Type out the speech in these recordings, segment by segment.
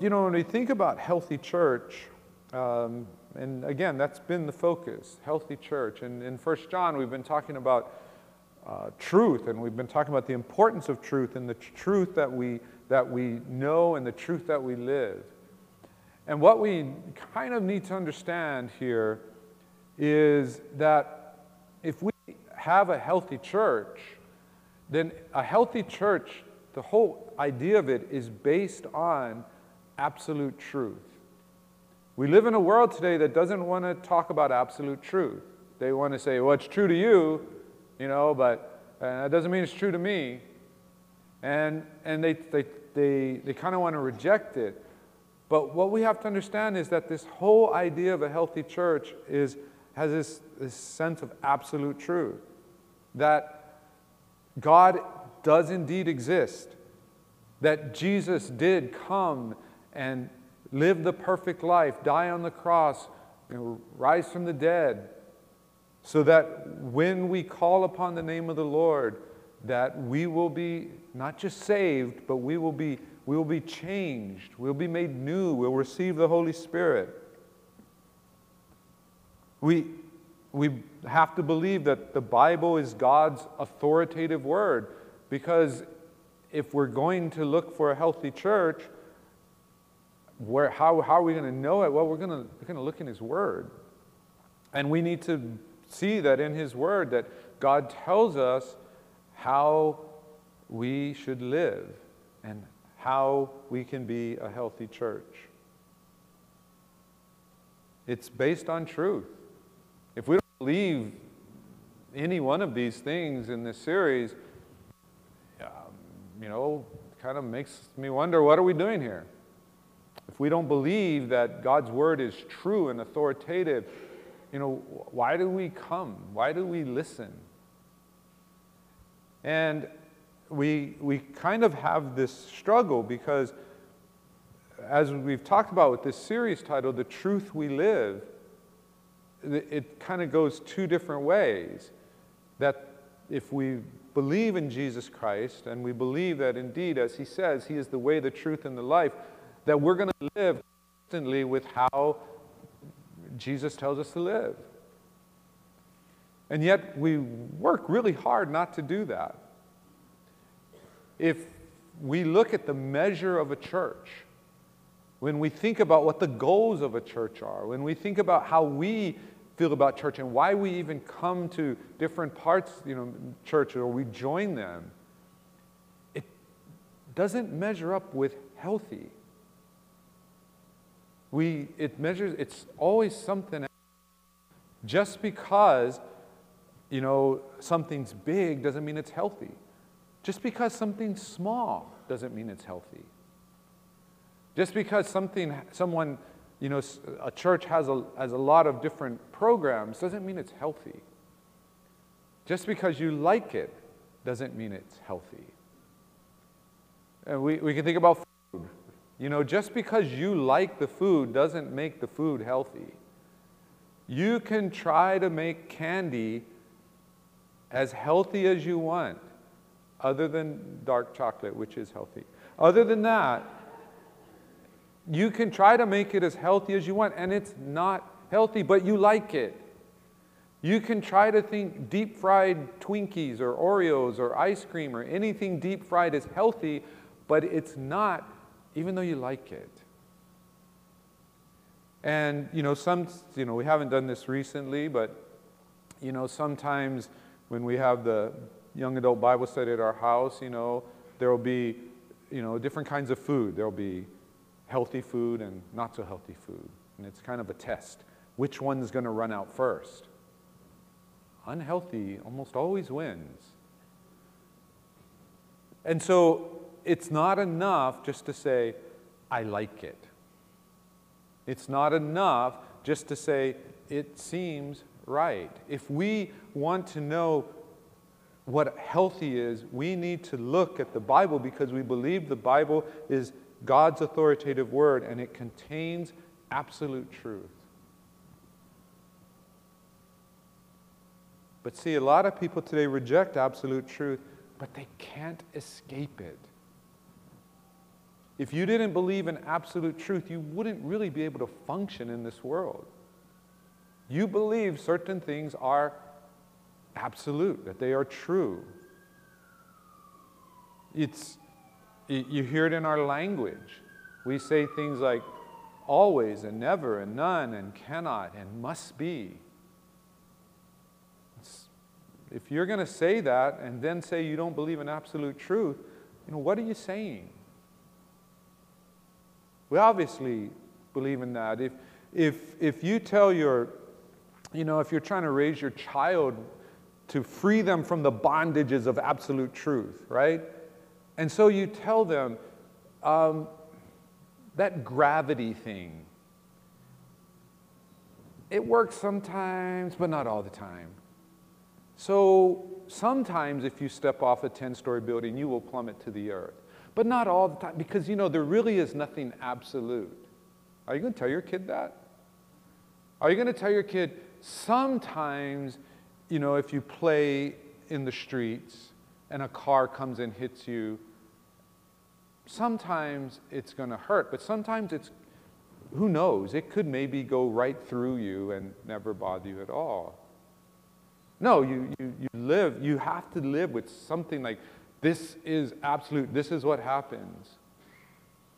You know, when we think about healthy church, um, and again, that's been the focus, healthy church. And in 1 John, we've been talking about uh, truth, and we've been talking about the importance of truth and the truth that we, that we know and the truth that we live. And what we kind of need to understand here is that if we have a healthy church, then a healthy church, the whole idea of it is based on absolute truth. We live in a world today that doesn't want to talk about absolute truth. They want to say, well, it's true to you, you know, but uh, that doesn't mean it's true to me. And, and they, they, they, they kind of want to reject it. But what we have to understand is that this whole idea of a healthy church is, has this, this sense of absolute truth that God does indeed exist, that Jesus did come and live the perfect life, die on the cross, know, rise from the dead, so that when we call upon the name of the Lord, that we will be not just saved, but we will be, we will be changed. We'll be made new. We'll receive the Holy Spirit. We, we have to believe that the Bible is God's authoritative word because if we're going to look for a healthy church, where, how, how are we going to know it? Well, we're going to, we're going to look in His Word. And we need to see that in His Word that God tells us how we should live and how we can be a healthy church. It's based on truth. If we don't believe any one of these things in this series, um, you know, kind of makes me wonder what are we doing here? If we don't believe that God's word is true and authoritative, you know, why do we come? Why do we listen? And we, we kind of have this struggle because, as we've talked about with this series titled, The Truth We Live, it kind of goes two different ways. That if we believe in Jesus Christ and we believe that indeed, as he says, he is the way, the truth, and the life, that we're going to live constantly with how Jesus tells us to live. And yet we work really hard not to do that. If we look at the measure of a church, when we think about what the goals of a church are, when we think about how we feel about church and why we even come to different parts, you know, church or we join them, it doesn't measure up with healthy. We, it measures, it's always something. Just because, you know, something's big doesn't mean it's healthy. Just because something's small doesn't mean it's healthy. Just because something, someone, you know, a church has a, has a lot of different programs doesn't mean it's healthy. Just because you like it doesn't mean it's healthy. And we, we can think about food. You know, just because you like the food doesn't make the food healthy. You can try to make candy as healthy as you want, other than dark chocolate, which is healthy. Other than that, you can try to make it as healthy as you want, and it's not healthy, but you like it. You can try to think deep fried Twinkies or Oreos or ice cream or anything deep fried is healthy, but it's not even though you like it. And, you know, some, you know, we haven't done this recently, but, you know, sometimes when we have the young adult Bible study at our house, you know, there will be, you know, different kinds of food. There will be healthy food and not so healthy food. And it's kind of a test. Which one's going to run out first? Unhealthy almost always wins. And so it's not enough just to say, I like it. It's not enough just to say, it seems right. If we want to know what healthy is, we need to look at the Bible because we believe the Bible is God's authoritative word and it contains absolute truth. But see, a lot of people today reject absolute truth, but they can't escape it. If you didn't believe in absolute truth, you wouldn't really be able to function in this world. You believe certain things are absolute, that they are true. It's, you hear it in our language. We say things like always and never and none and cannot and must be. It's, if you're going to say that and then say you don't believe in absolute truth, you know, what are you saying? We obviously believe in that. If, if, if you tell your, you know, if you're trying to raise your child to free them from the bondages of absolute truth, right? And so you tell them um, that gravity thing, it works sometimes, but not all the time. So sometimes if you step off a 10 story building, you will plummet to the earth. But not all the time, because you know, there really is nothing absolute. Are you going to tell your kid that? Are you going to tell your kid, sometimes, you know, if you play in the streets and a car comes and hits you, sometimes it's going to hurt, but sometimes it's, who knows, it could maybe go right through you and never bother you at all. No, you, you, you live, you have to live with something like this is absolute, this is what happens.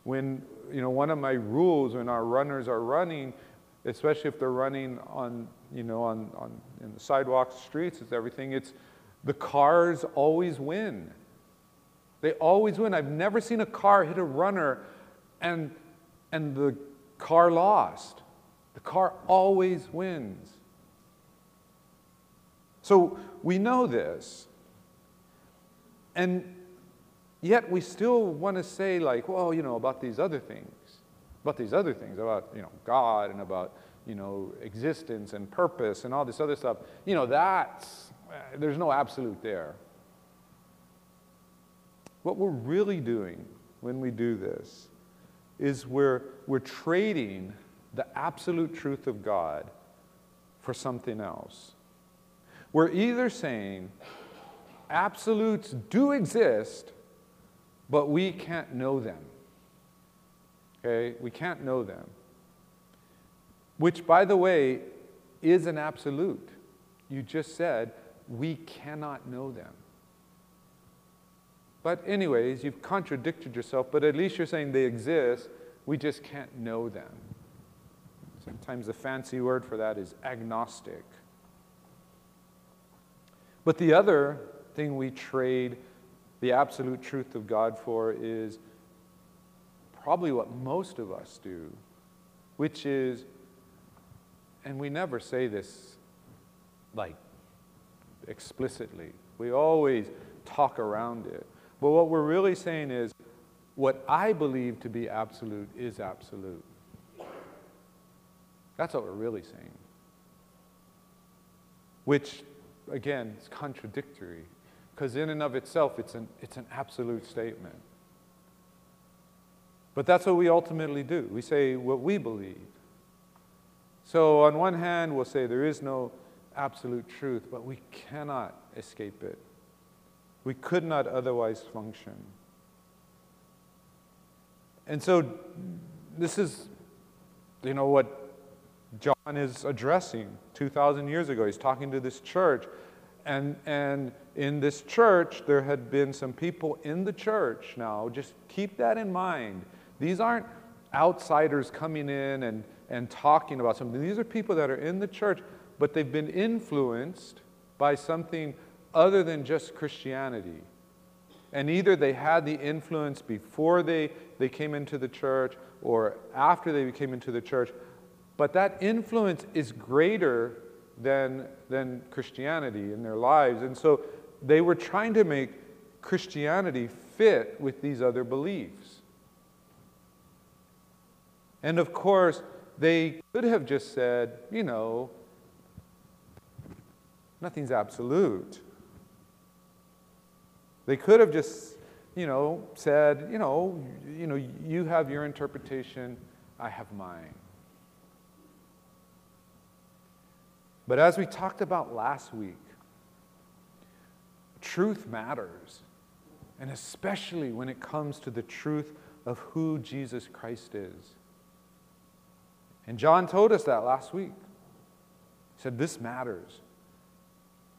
When, you know, one of my rules when our runners are running, especially if they're running on, you know, on, on in the sidewalks, streets, it's everything, it's the cars always win. They always win. I've never seen a car hit a runner and, and the car lost. The car always wins. So we know this. And yet we still want to say, like, well, you know, about these other things, about these other things, about, you know, God and about, you know, existence and purpose and all this other stuff. You know, that's, eh, there's no absolute there. What we're really doing when we do this is we're, we're trading the absolute truth of God for something else. We're either saying, absolutes do exist, but we can't know them. Okay? We can't know them. Which, by the way, is an absolute. You just said, we cannot know them. But, anyways, you've contradicted yourself, but at least you're saying they exist, we just can't know them. Sometimes the fancy word for that is agnostic. But the other thing we trade the absolute truth of God for is probably what most of us do, which is, and we never say this like explicitly, we always talk around it. But what we're really saying is, what I believe to be absolute is absolute. That's what we're really saying. Which, again, is contradictory because in and of itself, it's an, it's an absolute statement. But that's what we ultimately do. We say what we believe. So, on one hand, we'll say there is no absolute truth, but we cannot escape it. We could not otherwise function. And so, this is, you know, what John is addressing 2,000 years ago. He's talking to this church. And, and in this church, there had been some people in the church now. Just keep that in mind. These aren't outsiders coming in and, and talking about something. These are people that are in the church, but they've been influenced by something other than just Christianity. And either they had the influence before they, they came into the church or after they came into the church, but that influence is greater than, than Christianity in their lives. And so they were trying to make Christianity fit with these other beliefs. And of course, they could have just said, you know, nothing's absolute. They could have just, you know, said, you know, you know, you have your interpretation, I have mine. But as we talked about last week, truth matters. And especially when it comes to the truth of who Jesus Christ is. And John told us that last week. He said, This matters.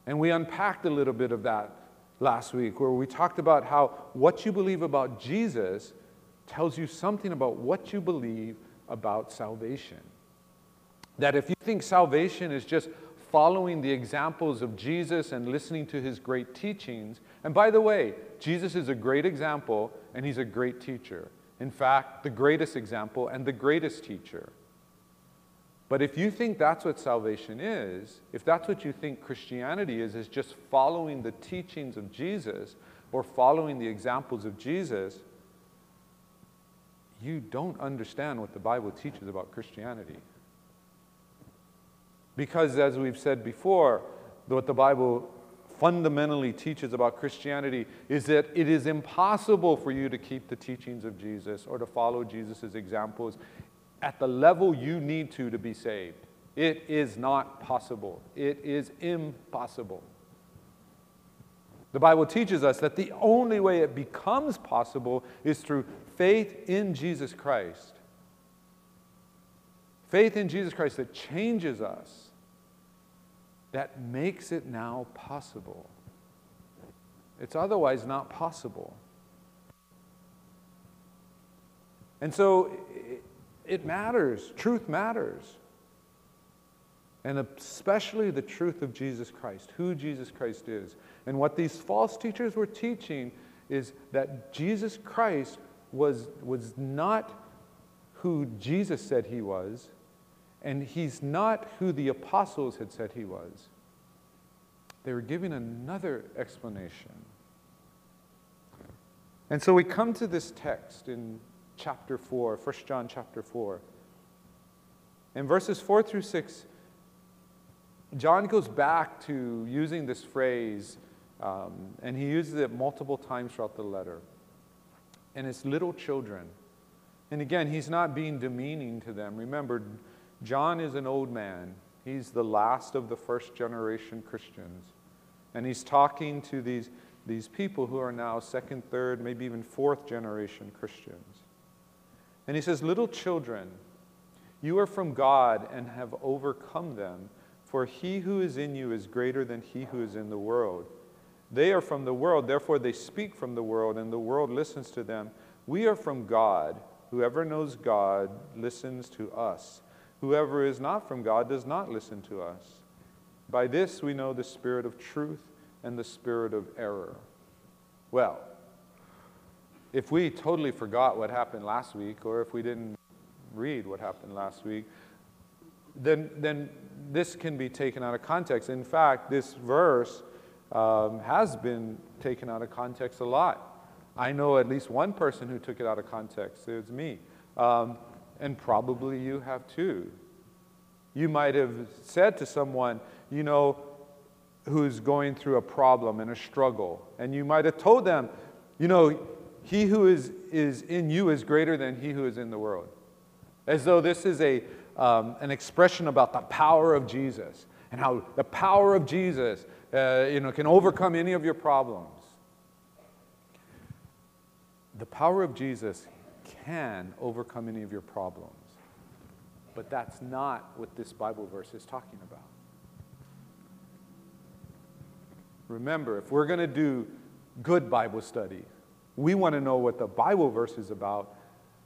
And we unpacked a little bit of that last week, where we talked about how what you believe about Jesus tells you something about what you believe about salvation. That if you think salvation is just following the examples of Jesus and listening to his great teachings, and by the way, Jesus is a great example and he's a great teacher. In fact, the greatest example and the greatest teacher. But if you think that's what salvation is, if that's what you think Christianity is, is just following the teachings of Jesus or following the examples of Jesus, you don't understand what the Bible teaches about Christianity. Because, as we've said before, what the Bible fundamentally teaches about Christianity is that it is impossible for you to keep the teachings of Jesus or to follow Jesus' examples at the level you need to to be saved. It is not possible. It is impossible. The Bible teaches us that the only way it becomes possible is through faith in Jesus Christ. Faith in Jesus Christ that changes us, that makes it now possible. It's otherwise not possible. And so it matters. Truth matters. And especially the truth of Jesus Christ, who Jesus Christ is. And what these false teachers were teaching is that Jesus Christ was, was not who Jesus said he was, and he's not who the apostles had said he was. They were giving another explanation. And so we come to this text in chapter 4, 1 John chapter 4. In verses 4 through 6, John goes back to using this phrase, um, and he uses it multiple times throughout the letter. And it's little children. And again, he's not being demeaning to them. Remember, John is an old man, he's the last of the first generation Christians. And he's talking to these, these people who are now second, third, maybe even fourth generation Christians. And he says, Little children, you are from God and have overcome them, for he who is in you is greater than he who is in the world. They are from the world, therefore they speak from the world, and the world listens to them. We are from God. Whoever knows God listens to us. Whoever is not from God does not listen to us. By this we know the spirit of truth and the spirit of error. Well, if we totally forgot what happened last week, or if we didn't read what happened last week, then, then this can be taken out of context. In fact, this verse um, has been taken out of context a lot. I know at least one person who took it out of context. It was me. Um, and probably you have too. You might have said to someone, you know, who's going through a problem and a struggle, and you might have told them, you know, he who is, is in you is greater than he who is in the world. As though this is a, um, an expression about the power of Jesus and how the power of Jesus uh, you know, can overcome any of your problems. The power of Jesus can overcome any of your problems. But that's not what this Bible verse is talking about. Remember, if we're going to do good Bible study, we want to know what the Bible verse is about,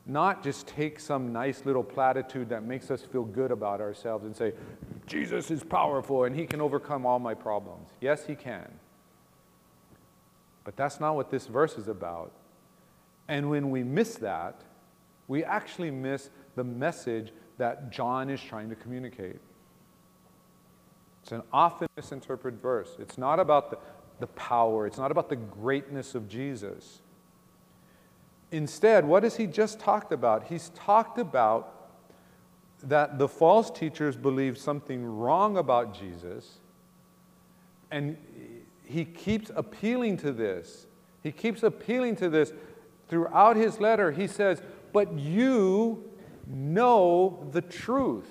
not just take some nice little platitude that makes us feel good about ourselves and say, Jesus is powerful and he can overcome all my problems. Yes, he can. But that's not what this verse is about. And when we miss that, we actually miss the message that John is trying to communicate. It's an often misinterpreted verse. It's not about the, the power, it's not about the greatness of Jesus. Instead, what has he just talked about? He's talked about that the false teachers believe something wrong about Jesus, and he keeps appealing to this. He keeps appealing to this throughout his letter. He says, But you know the truth.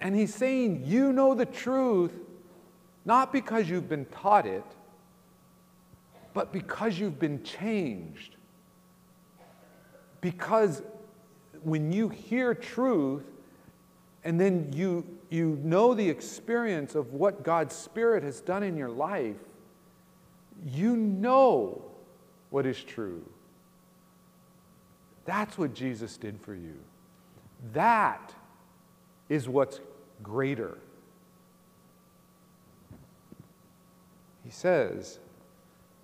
And he's saying, You know the truth not because you've been taught it but because you've been changed. Because when you hear truth and then you, you know the experience of what God's Spirit has done in your life, you know what is true. That's what Jesus did for you. That is what's greater. He says,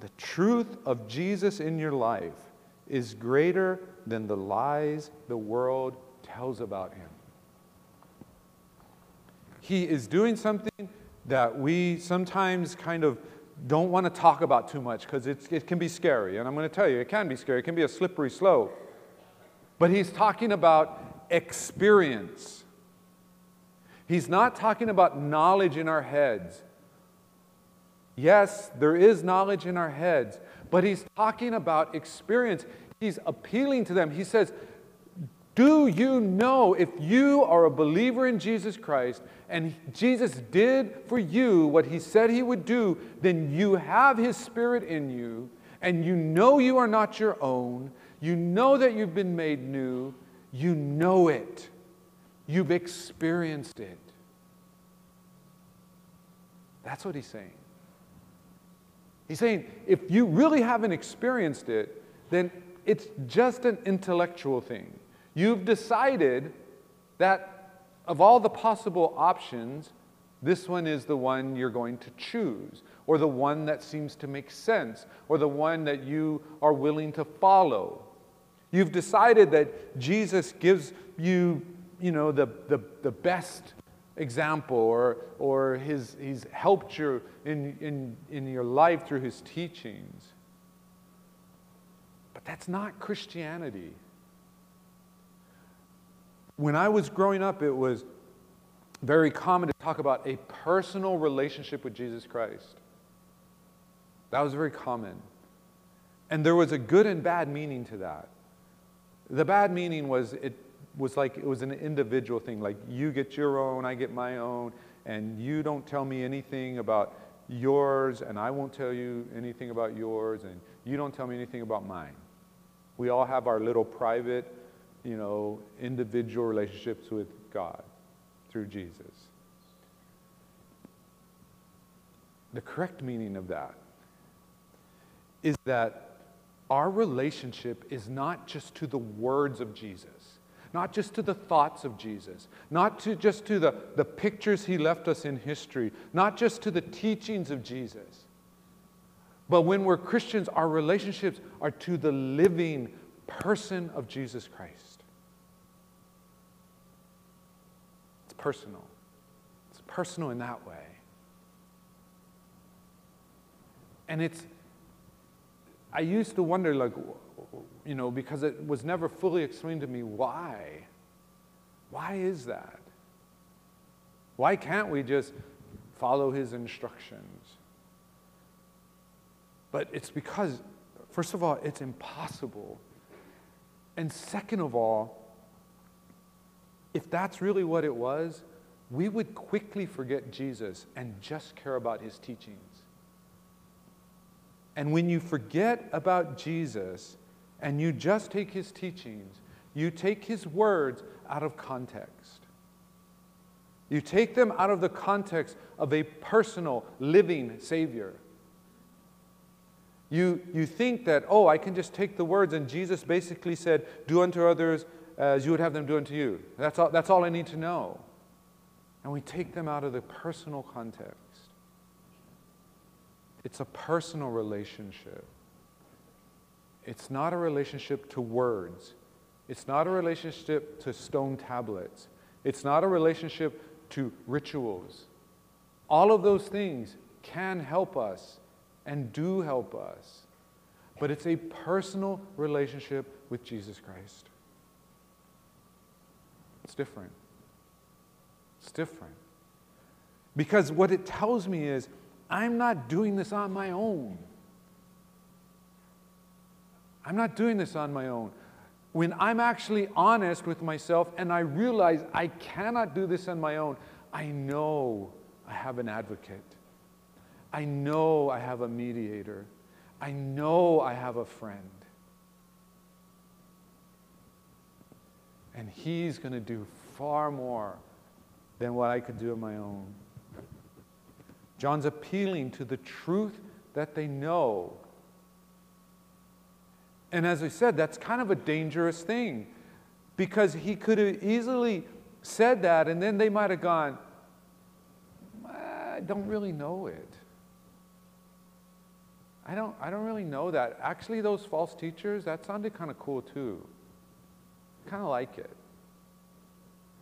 the truth of Jesus in your life is greater than the lies the world tells about him. He is doing something that we sometimes kind of don't want to talk about too much because it can be scary. And I'm going to tell you, it can be scary. It can be a slippery slope. But he's talking about experience. He's not talking about knowledge in our heads. Yes, there is knowledge in our heads, but he's talking about experience. He's appealing to them. He says, Do you know if you are a believer in Jesus Christ and Jesus did for you what he said he would do, then you have his spirit in you and you know you are not your own. You know that you've been made new. You know it. You've experienced it. That's what he's saying. He's saying if you really haven't experienced it, then it's just an intellectual thing. You've decided that of all the possible options, this one is the one you're going to choose, or the one that seems to make sense, or the one that you are willing to follow. You've decided that Jesus gives you, you know, the, the, the best example or, or his, he's helped you in, in, in your life through his teachings. But that's not Christianity. When I was growing up, it was very common to talk about a personal relationship with Jesus Christ. That was very common. And there was a good and bad meaning to that. The bad meaning was it was like it was an individual thing, like you get your own, I get my own, and you don't tell me anything about yours, and I won't tell you anything about yours, and you don't tell me anything about mine. We all have our little private, you know, individual relationships with God through Jesus. The correct meaning of that is that our relationship is not just to the words of Jesus, not just to the thoughts of Jesus, not to just to the, the pictures he left us in history, not just to the teachings of Jesus. But when we're Christians, our relationships are to the living person of Jesus Christ. It's personal. It's personal in that way. And it's I used to wonder, like, you know, because it was never fully explained to me why. Why is that? Why can't we just follow his instructions? But it's because, first of all, it's impossible. And second of all, if that's really what it was, we would quickly forget Jesus and just care about his teachings. And when you forget about Jesus and you just take his teachings, you take his words out of context. You take them out of the context of a personal, living Savior. You, you think that, oh, I can just take the words, and Jesus basically said, Do unto others as you would have them do unto you. That's all, that's all I need to know. And we take them out of the personal context. It's a personal relationship. It's not a relationship to words. It's not a relationship to stone tablets. It's not a relationship to rituals. All of those things can help us and do help us. But it's a personal relationship with Jesus Christ. It's different. It's different. Because what it tells me is I'm not doing this on my own. I'm not doing this on my own. When I'm actually honest with myself and I realize I cannot do this on my own, I know I have an advocate. I know I have a mediator. I know I have a friend. And He's going to do far more than what I could do on my own. John's appealing to the truth that they know. And as I said, that's kind of a dangerous thing because he could have easily said that and then they might have gone, I don't really know it. I don't, I don't really know that. Actually, those false teachers, that sounded kind of cool too. Kind of like it.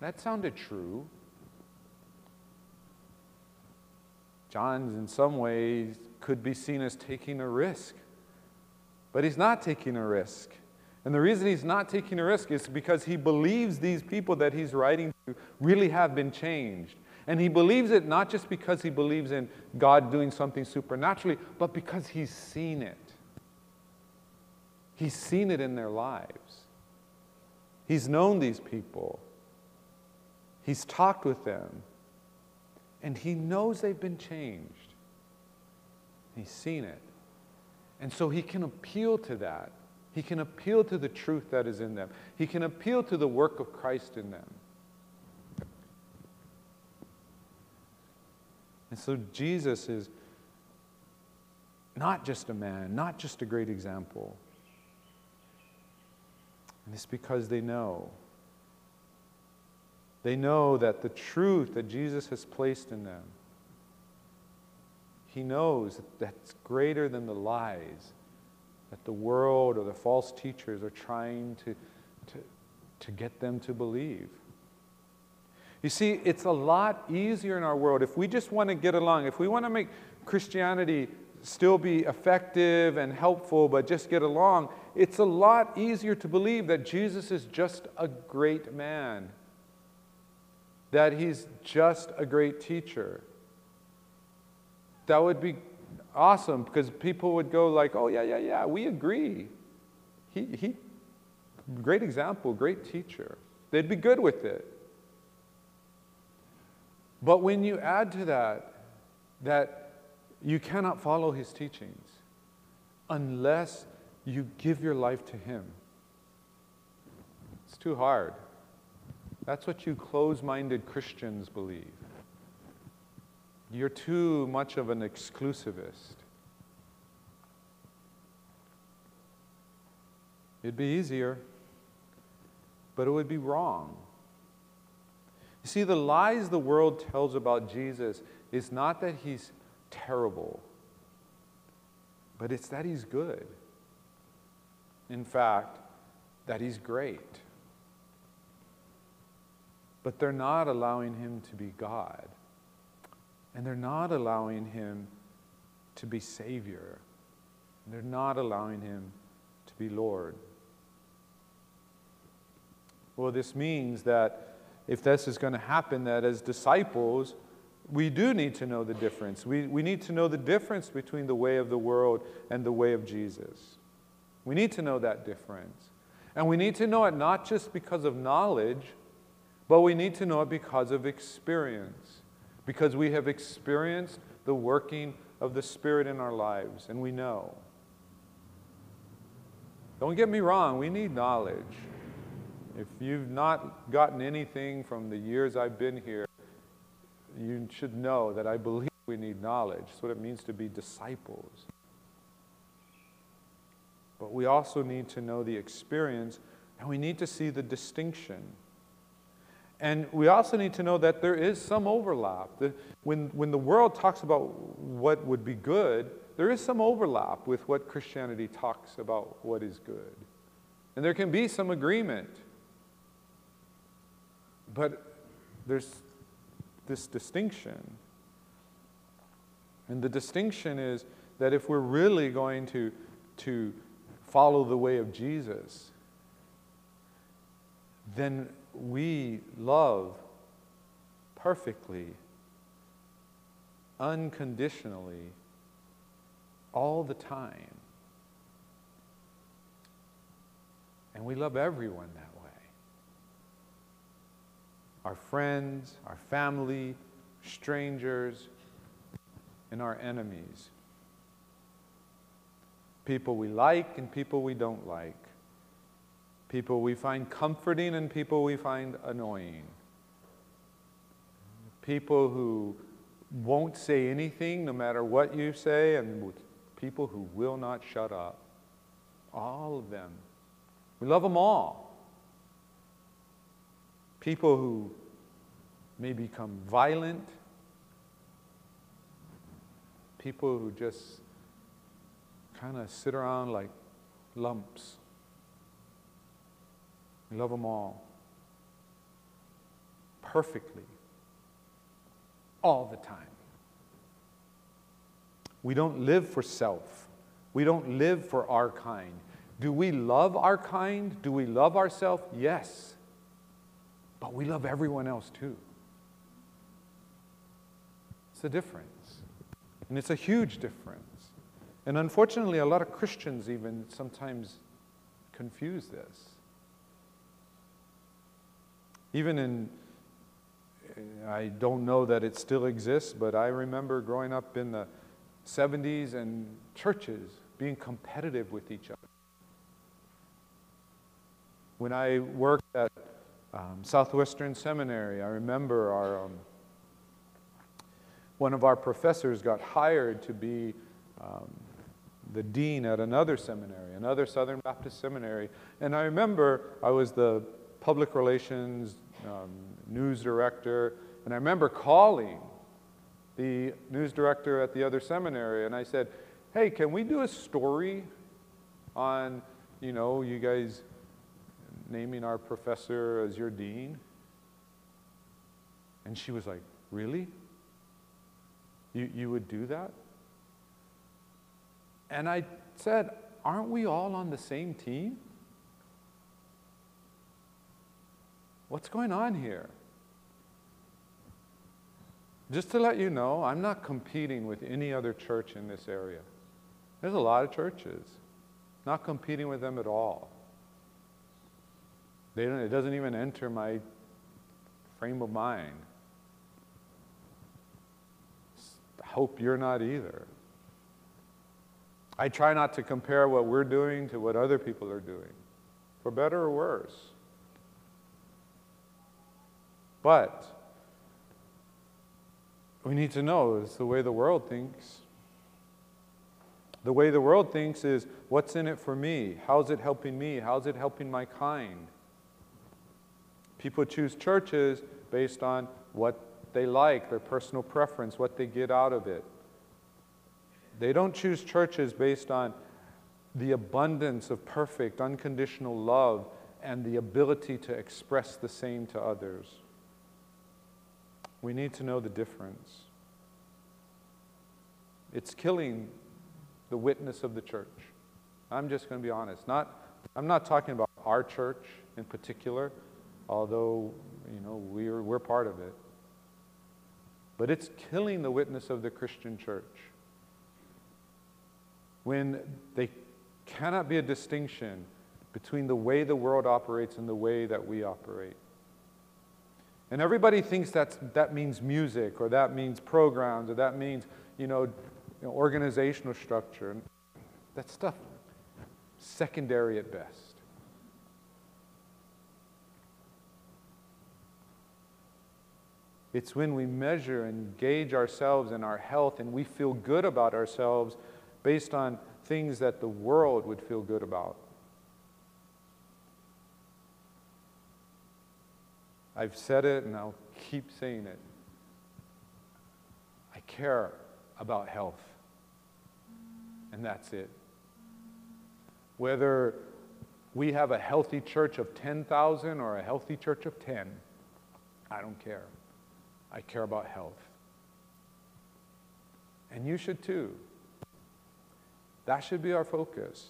That sounded true. John's, in some ways, could be seen as taking a risk. But he's not taking a risk. And the reason he's not taking a risk is because he believes these people that he's writing to really have been changed. And he believes it not just because he believes in God doing something supernaturally, but because he's seen it. He's seen it in their lives. He's known these people. He's talked with them. And he knows they've been changed. He's seen it. And so he can appeal to that. He can appeal to the truth that is in them. He can appeal to the work of Christ in them. And so Jesus is not just a man, not just a great example. And it's because they know. They know that the truth that Jesus has placed in them, He knows that that's greater than the lies that the world or the false teachers are trying to, to, to get them to believe. You see, it's a lot easier in our world if we just want to get along, if we want to make Christianity still be effective and helpful, but just get along, it's a lot easier to believe that Jesus is just a great man, that he's just a great teacher. That would be awesome because people would go like, "Oh yeah, yeah, yeah, we agree. He, he, great example, great teacher." They'd be good with it. But when you add to that that you cannot follow his teachings unless you give your life to him, it's too hard. That's what you close minded Christians believe. You're too much of an exclusivist. It'd be easier, but it would be wrong. You see, the lies the world tells about Jesus is not that he's terrible, but it's that he's good. In fact, that he's great. But they're not allowing him to be God. And they're not allowing him to be Savior. And they're not allowing him to be Lord. Well, this means that if this is going to happen, that as disciples, we do need to know the difference. We, we need to know the difference between the way of the world and the way of Jesus. We need to know that difference. And we need to know it not just because of knowledge, but we need to know it because of experience. Because we have experienced the working of the Spirit in our lives, and we know. Don't get me wrong, we need knowledge. If you've not gotten anything from the years I've been here, you should know that I believe we need knowledge. That's what it means to be disciples. But we also need to know the experience, and we need to see the distinction. And we also need to know that there is some overlap. When, when the world talks about what would be good, there is some overlap with what Christianity talks about what is good. And there can be some agreement. But there's this distinction. And the distinction is that if we're really going to, to follow the way of Jesus, then we love perfectly, unconditionally, all the time. And we love everyone that way our friends, our family, strangers, and our enemies. People we like and people we don't like. People we find comforting and people we find annoying, people who won't say anything no matter what you say, and people who will not shut up. All of them. We love them all. People who may become violent, people who just kind of sit around like lumps. Love them all perfectly, all the time. We don't live for self. We don't live for our kind. Do we love our kind? Do we love ourselves? Yes. But we love everyone else too. It's a difference. And it's a huge difference. And unfortunately, a lot of Christians even sometimes confuse this. Even in, I don't know that it still exists, but I remember growing up in the 70s and churches being competitive with each other. When I worked at um, Southwestern Seminary, I remember our, um, one of our professors got hired to be um, the dean at another seminary, another Southern Baptist seminary. And I remember I was the public relations um, news director, and I remember calling the news director at the other seminary, and I said, hey, can we do a story on, you know, you guys naming our professor as your dean? And she was like, really? You, you would do that? And I said, aren't we all on the same team? What's going on here? Just to let you know, I'm not competing with any other church in this area. There's a lot of churches. Not competing with them at all. They don't, it doesn't even enter my frame of mind. I hope you're not either. I try not to compare what we're doing to what other people are doing, for better or worse. But we need to know is the way the world thinks. The way the world thinks is what's in it for me? How's it helping me? How's it helping my kind? People choose churches based on what they like, their personal preference, what they get out of it. They don't choose churches based on the abundance of perfect, unconditional love and the ability to express the same to others. We need to know the difference. It's killing the witness of the church. I'm just going to be honest. Not, I'm not talking about our church in particular, although you know we're, we're part of it. But it's killing the witness of the Christian church. When they cannot be a distinction between the way the world operates and the way that we operate. And everybody thinks that's, that means music or that means programs or that means, you know, you know organizational structure. That stuff, secondary at best. It's when we measure and gauge ourselves and our health and we feel good about ourselves based on things that the world would feel good about. I've said it and I'll keep saying it. I care about health. And that's it. Whether we have a healthy church of 10,000 or a healthy church of 10, I don't care. I care about health. And you should too. That should be our focus.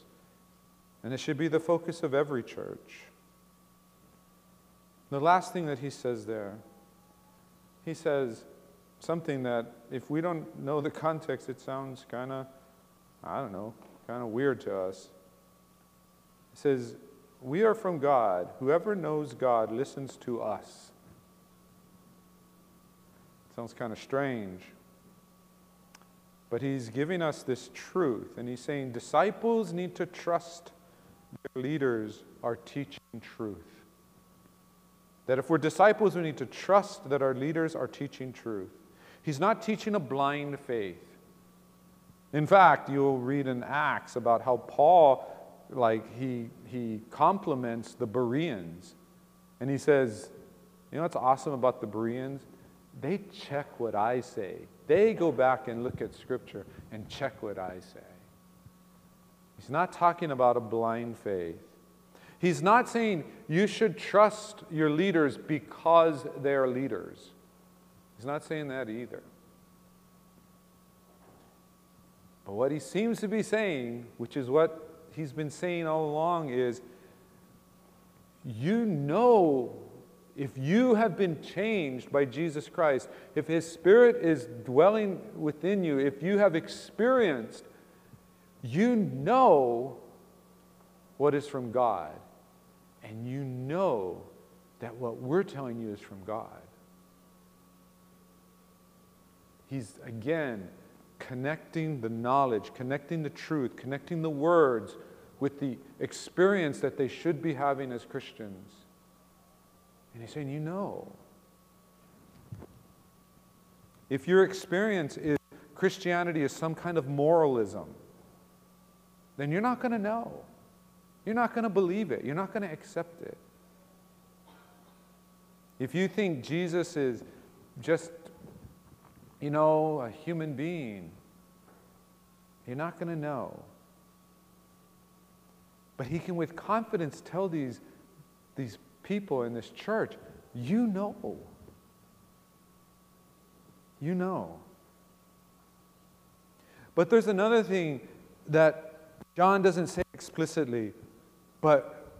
And it should be the focus of every church. The last thing that he says there, he says something that if we don't know the context, it sounds kind of, I don't know, kind of weird to us. He says, We are from God. Whoever knows God listens to us. Sounds kind of strange. But he's giving us this truth, and he's saying disciples need to trust their leaders are teaching truth. That if we're disciples, we need to trust that our leaders are teaching truth. He's not teaching a blind faith. In fact, you'll read in Acts about how Paul, like, he, he compliments the Bereans. And he says, You know what's awesome about the Bereans? They check what I say. They go back and look at Scripture and check what I say. He's not talking about a blind faith. He's not saying you should trust your leaders because they're leaders. He's not saying that either. But what he seems to be saying, which is what he's been saying all along, is you know if you have been changed by Jesus Christ, if his spirit is dwelling within you, if you have experienced, you know what is from God and you know that what we're telling you is from God. He's again connecting the knowledge, connecting the truth, connecting the words with the experience that they should be having as Christians. And he's saying, You know. If your experience is Christianity is some kind of moralism, then you're not going to know. You're not going to believe it. You're not going to accept it. If you think Jesus is just, you know, a human being, you're not going to know. But he can, with confidence, tell these, these people in this church, you know. You know. But there's another thing that John doesn't say explicitly, but,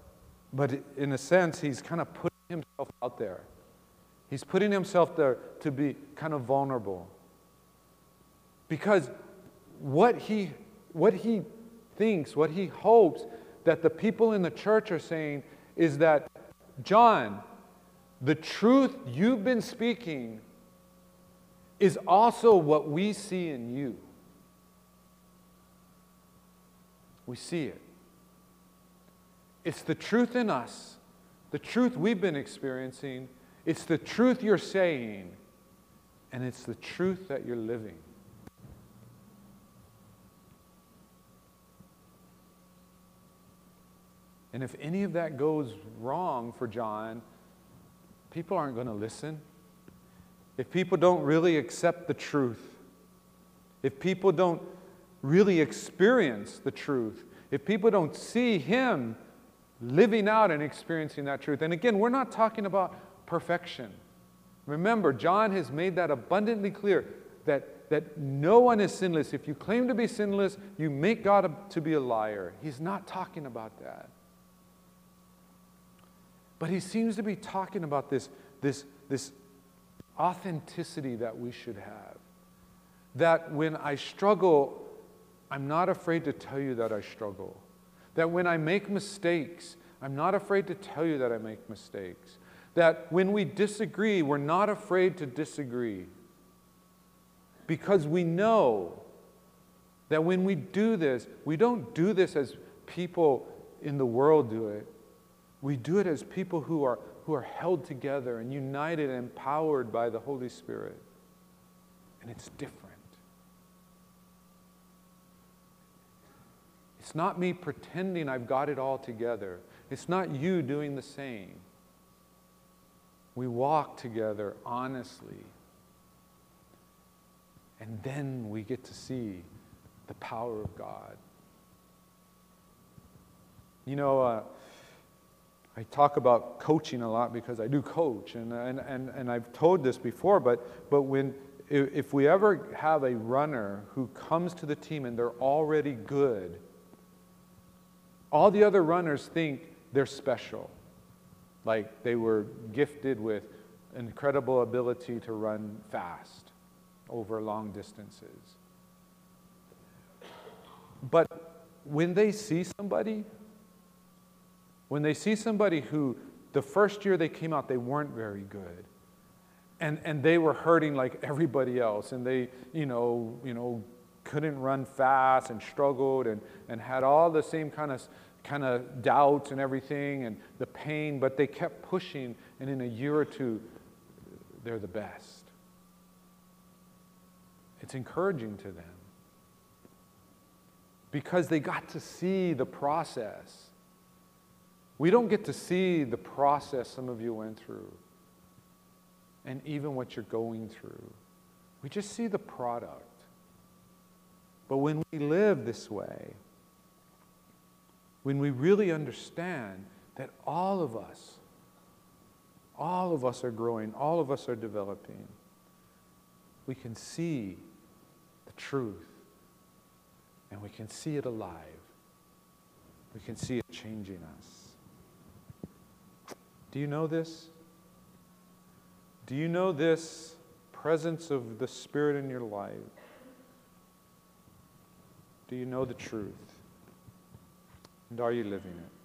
but in a sense, he's kind of putting himself out there. He's putting himself there to be kind of vulnerable. Because what he, what he thinks, what he hopes that the people in the church are saying is that, John, the truth you've been speaking is also what we see in you. We see it. It's the truth in us, the truth we've been experiencing. It's the truth you're saying, and it's the truth that you're living. And if any of that goes wrong for John, people aren't going to listen. If people don't really accept the truth, if people don't really experience the truth, if people don't see him living out and experiencing that truth. And again, we're not talking about perfection. Remember, John has made that abundantly clear that, that no one is sinless. If you claim to be sinless, you make God to be a liar. He's not talking about that. But he seems to be talking about this, this, this authenticity that we should have. That when I struggle, I'm not afraid to tell you that I struggle. That when I make mistakes, I'm not afraid to tell you that I make mistakes. That when we disagree, we're not afraid to disagree. Because we know that when we do this, we don't do this as people in the world do it. We do it as people who are, who are held together and united and empowered by the Holy Spirit. And it's different. It's not me pretending I've got it all together. It's not you doing the same. We walk together honestly. And then we get to see the power of God. You know, uh, I talk about coaching a lot because I do coach, and, and, and, and I've told this before, but, but when, if we ever have a runner who comes to the team and they're already good, all the other runners think they're special, like they were gifted with incredible ability to run fast over long distances. But when they see somebody, when they see somebody who the first year they came out, they weren't very good. And, and they were hurting like everybody else. And they, you know, you know, couldn't run fast and struggled and, and had all the same kind of kind of doubts and everything and the pain, but they kept pushing, and in a year or two, they're the best. It's encouraging to them because they got to see the process. We don't get to see the process some of you went through and even what you're going through. We just see the product. But when we live this way, when we really understand that all of us, all of us are growing, all of us are developing, we can see the truth and we can see it alive. We can see it changing us. Do you know this? Do you know this presence of the Spirit in your life? Do you know the truth? And are you living it?